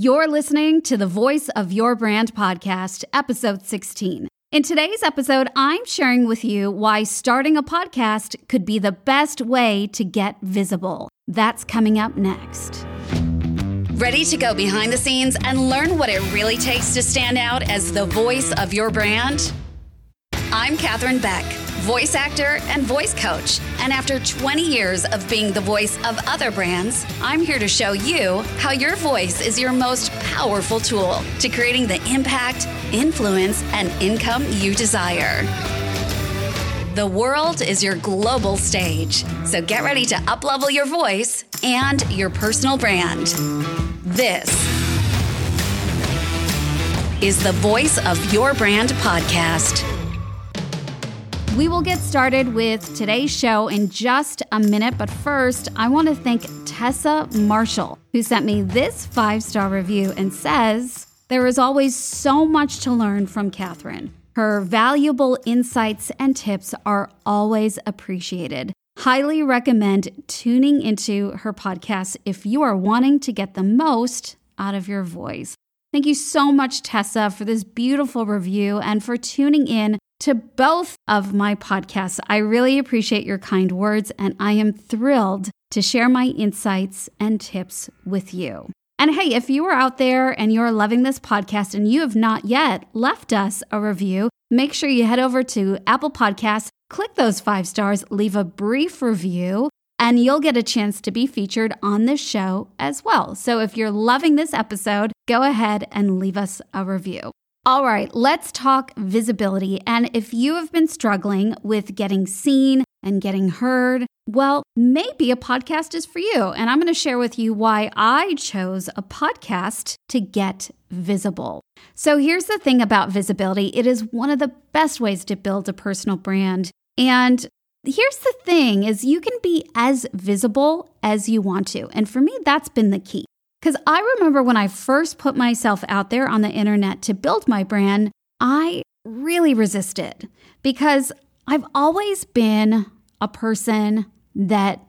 You're listening to the Voice of Your Brand podcast, episode 16. In today's episode, I'm sharing with you why starting a podcast could be the best way to get visible. That's coming up next. Ready to go behind the scenes and learn what it really takes to stand out as the voice of your brand? I'm Katherine Beck voice actor, and voice coach. And after 20 years of being the voice of other brands, I'm here to show you how your voice is your most powerful tool to creating the impact, influence, and income you desire. The world is your global stage, so get ready to uplevel your voice and your personal brand. This is the Voice of Your Brand podcast. We will get started with today's show in just a minute, but first, I want to thank Tessa Marshall, who sent me this five star review and says, There is always so much to learn from Katherine. Her valuable insights and tips are always appreciated. Highly recommend tuning into her podcast if you are wanting to get the most out of your voice. Thank you so much, Tessa, for this beautiful review and for tuning in to both of my podcasts. I really appreciate your kind words, and I am thrilled to share my insights and tips with you. And hey, if you are out there and you're loving this podcast and you have not yet left us a review, make sure you head over to Apple Podcasts, click those five stars, leave a brief review, and you'll get a chance to be featured on this show as well. So if you're loving this episode, go ahead and leave us a review. All right, let's talk visibility. And if you have been struggling with getting seen and getting heard, well, maybe a podcast is for you. And I'm going to share with you why I chose a podcast to get visible. So here's the thing about visibility it is one of the best ways to build a personal brand. And here's the thing is you can be as visible as you want to. And for me that's been the key. Because I remember when I first put myself out there on the internet to build my brand, I really resisted because I've always been a person that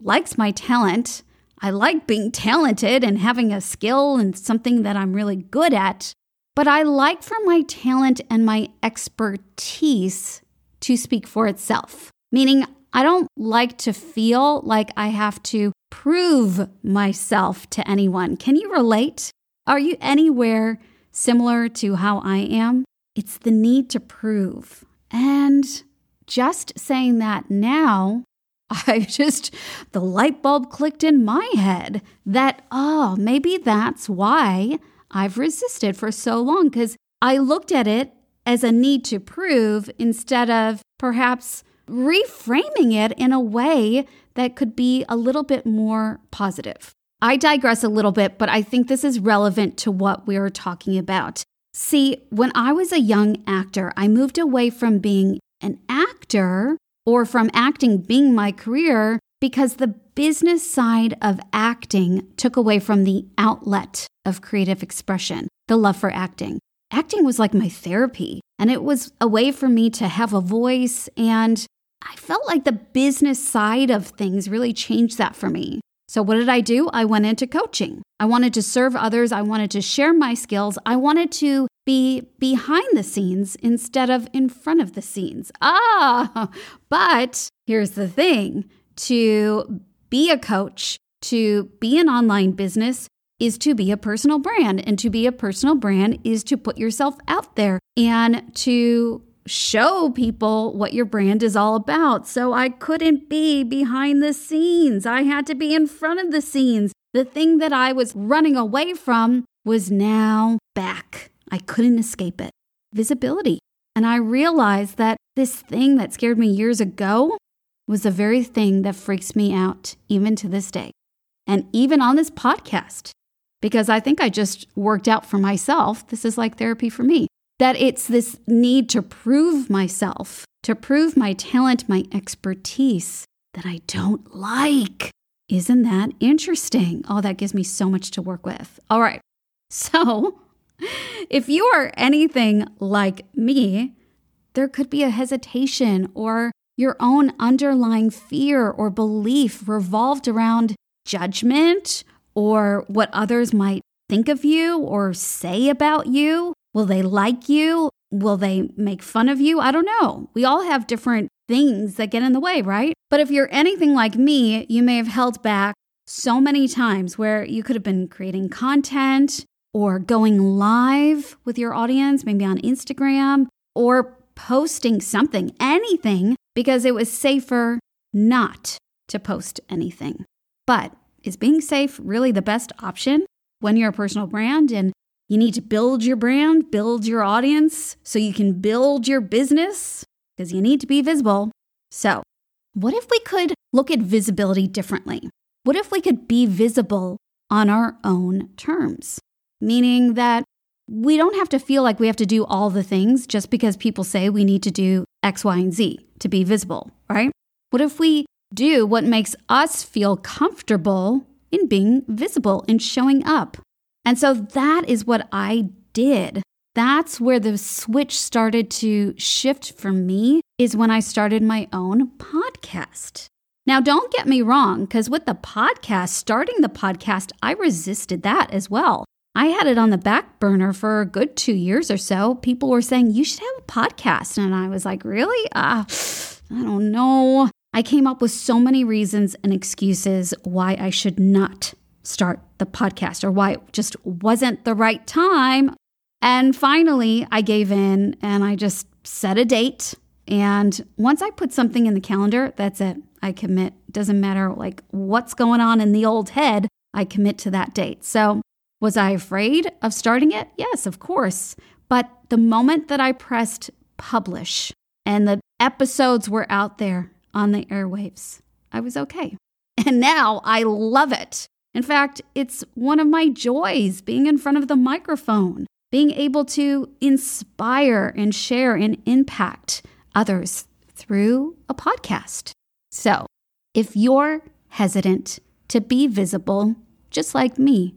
likes my talent. I like being talented and having a skill and something that I'm really good at. But I like for my talent and my expertise to speak for itself, meaning I don't like to feel like I have to prove myself to anyone. Can you relate? Are you anywhere similar to how I am? It's the need to prove. And just saying that now, I just, the light bulb clicked in my head that, oh, maybe that's why I've resisted for so long because I looked at it as a need to prove instead of perhaps reframing it in a way that could be a little bit more positive. I digress a little bit, but I think this is relevant to what we're talking about. See, when I was a young actor, I moved away from being an actor or from acting being my career because the business side of acting took away from the outlet of creative expression, the love for acting. Acting was like my therapy, and it was a way for me to have a voice and I felt like the business side of things really changed that for me. So, what did I do? I went into coaching. I wanted to serve others. I wanted to share my skills. I wanted to be behind the scenes instead of in front of the scenes. Ah, but here's the thing to be a coach, to be an online business, is to be a personal brand. And to be a personal brand is to put yourself out there and to show people what your brand is all about. So I couldn't be behind the scenes. I had to be in front of the scenes. The thing that I was running away from was now back. I couldn't escape it. Visibility. And I realized that this thing that scared me years ago was the very thing that freaks me out even to this day. And even on this podcast, because I think I just worked out for myself. This is like therapy for me that it's this need to prove myself, to prove my talent, my expertise that I don't like. Isn't that interesting? Oh, that gives me so much to work with. All right. So, if you are anything like me, there could be a hesitation or your own underlying fear or belief revolved around judgment or what others might think of you or say about you? Will they like you? Will they make fun of you? I don't know. We all have different things that get in the way, right? But if you're anything like me, you may have held back so many times where you could have been creating content or going live with your audience, maybe on Instagram, or posting something, anything, because it was safer not to post anything. But is being safe really the best option when you're a personal brand and you need to build your brand, build your audience so you can build your business? Because you need to be visible. So, what if we could look at visibility differently? What if we could be visible on our own terms? Meaning that we don't have to feel like we have to do all the things just because people say we need to do X, Y, and Z to be visible, right? What if we do what makes us feel comfortable in being visible and showing up? And so that is what I did. That's where the switch started to shift for me, is when I started my own podcast. Now, don't get me wrong, because with the podcast, starting the podcast, I resisted that as well. I had it on the back burner for a good two years or so. People were saying, you should have a podcast. And I was like, really? Uh, I don't know. I came up with so many reasons and excuses why I should not start the podcast or why it just wasn't the right time. And finally, I gave in and I just set a date. And once I put something in the calendar, that's it. I commit. Doesn't matter like what's going on in the old head, I commit to that date. So was I afraid of starting it? Yes, of course. But the moment that I pressed publish and the episodes were out there on the airwaves, I was okay. And now I love it. In fact, it's one of my joys being in front of the microphone, being able to inspire and share and impact others through a podcast. So, if you're hesitant to be visible, just like me,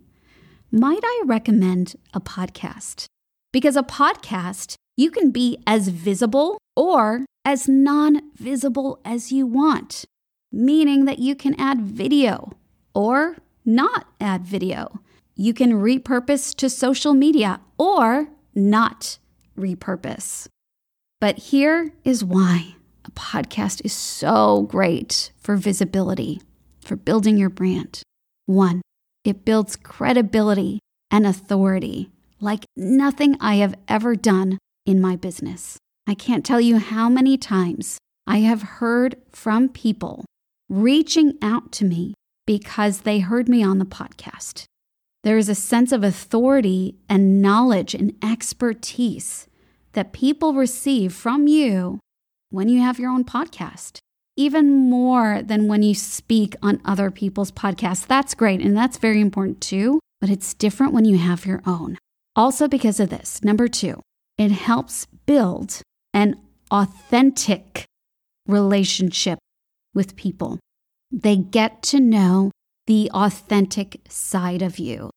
might I recommend a podcast? Because a podcast, you can be as visible or as non visible as you want, meaning that you can add video or not add video. You can repurpose to social media or not repurpose. But here is why a podcast is so great for visibility, for building your brand. One, it builds credibility and authority like nothing I have ever done in my business. I can't tell you how many times I have heard from people reaching out to me because they heard me on the podcast. There is a sense of authority and knowledge and expertise that people receive from you when you have your own podcast even more than when you speak on other people's podcasts. That's great. And that's very important too. But it's different when you have your own. Also, because of this, number two, it helps build an authentic relationship with people. They get to know the authentic side of you,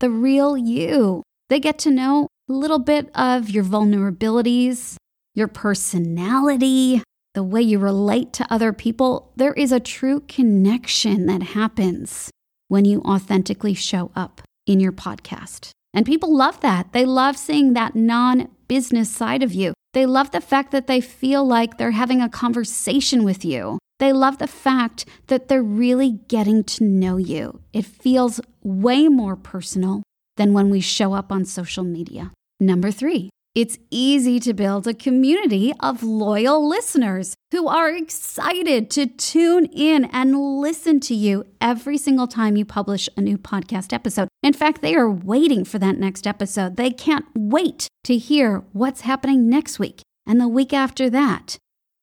the real you. They get to know a little bit of your vulnerabilities, your personality, the way you relate to other people, there is a true connection that happens when you authentically show up in your podcast. And people love that. They love seeing that non business side of you. They love the fact that they feel like they're having a conversation with you. They love the fact that they're really getting to know you. It feels way more personal than when we show up on social media. Number three, it's easy to build a community of loyal listeners who are excited to tune in and listen to you every single time you publish a new podcast episode. In fact, they are waiting for that next episode. They can't wait to hear what's happening next week and the week after that.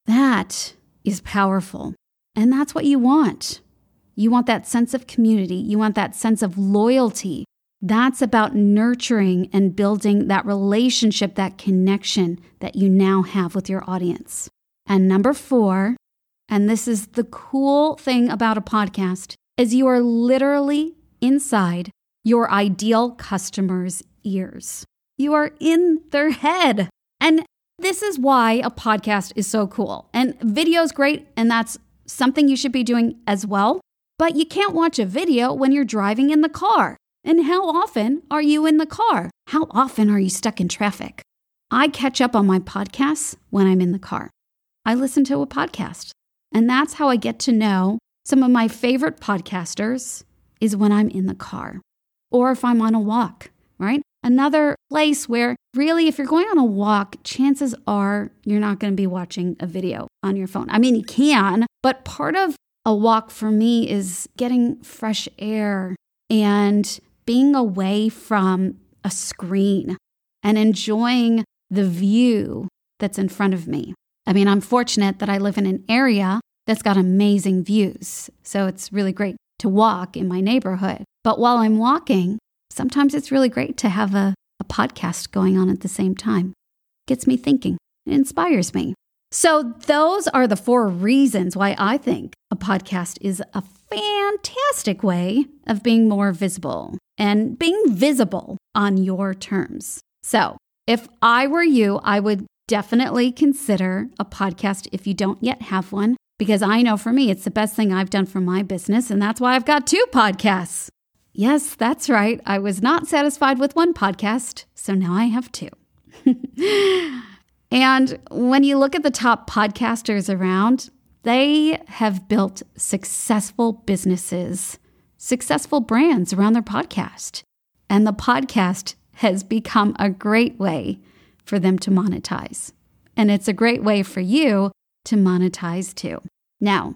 That is powerful. And that's what you want. You want that sense of community, you want that sense of loyalty that's about nurturing and building that relationship, that connection that you now have with your audience. And number four, and this is the cool thing about a podcast, is you are literally inside your ideal customer's ears. You are in their head. And this is why a podcast is so cool. And video is great, and that's something you should be doing as well. But you can't watch a video when you're driving in the car. And how often are you in the car? How often are you stuck in traffic? I catch up on my podcasts when I'm in the car. I listen to a podcast. And that's how I get to know some of my favorite podcasters is when I'm in the car or if I'm on a walk, right? Another place where really, if you're going on a walk, chances are you're not going to be watching a video on your phone. I mean, you can, but part of a walk for me is getting fresh air and being away from a screen and enjoying the view that's in front of me. I mean, I'm fortunate that I live in an area that's got amazing views. So it's really great to walk in my neighborhood. But while I'm walking, sometimes it's really great to have a, a podcast going on at the same time. It gets me thinking, it inspires me. So, those are the four reasons why I think a podcast is a fantastic way of being more visible and being visible on your terms. So, if I were you, I would definitely consider a podcast if you don't yet have one, because I know for me, it's the best thing I've done for my business. And that's why I've got two podcasts. Yes, that's right. I was not satisfied with one podcast, so now I have two. and when you look at the top podcasters around, they have built successful businesses, successful brands around their podcast. And the podcast has become a great way for them to monetize. And it's a great way for you to monetize too. Now,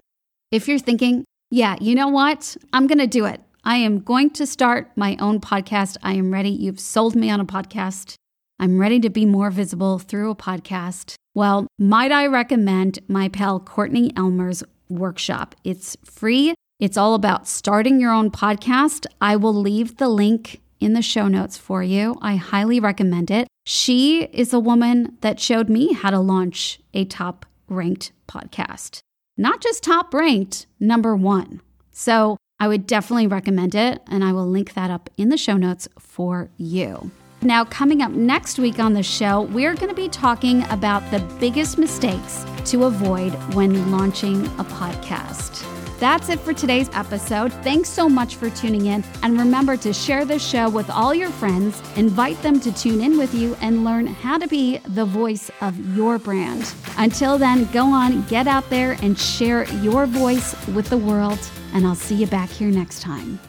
if you're thinking, yeah, you know what? I'm going to do it. I am going to start my own podcast. I am ready. You've sold me on a podcast. I'm ready to be more visible through a podcast. Well, might I recommend my pal Courtney Elmer's workshop? It's free. It's all about starting your own podcast. I will leave the link in the show notes for you. I highly recommend it. She is a woman that showed me how to launch a top ranked podcast, not just top ranked, number one. So I would definitely recommend it, and I will link that up in the show notes for you. Now, coming up next week on the show, we're going to be talking about the biggest mistakes to avoid when launching a podcast. That's it for today's episode. Thanks so much for tuning in. And remember to share this show with all your friends, invite them to tune in with you, and learn how to be the voice of your brand. Until then, go on, get out there, and share your voice with the world. And I'll see you back here next time.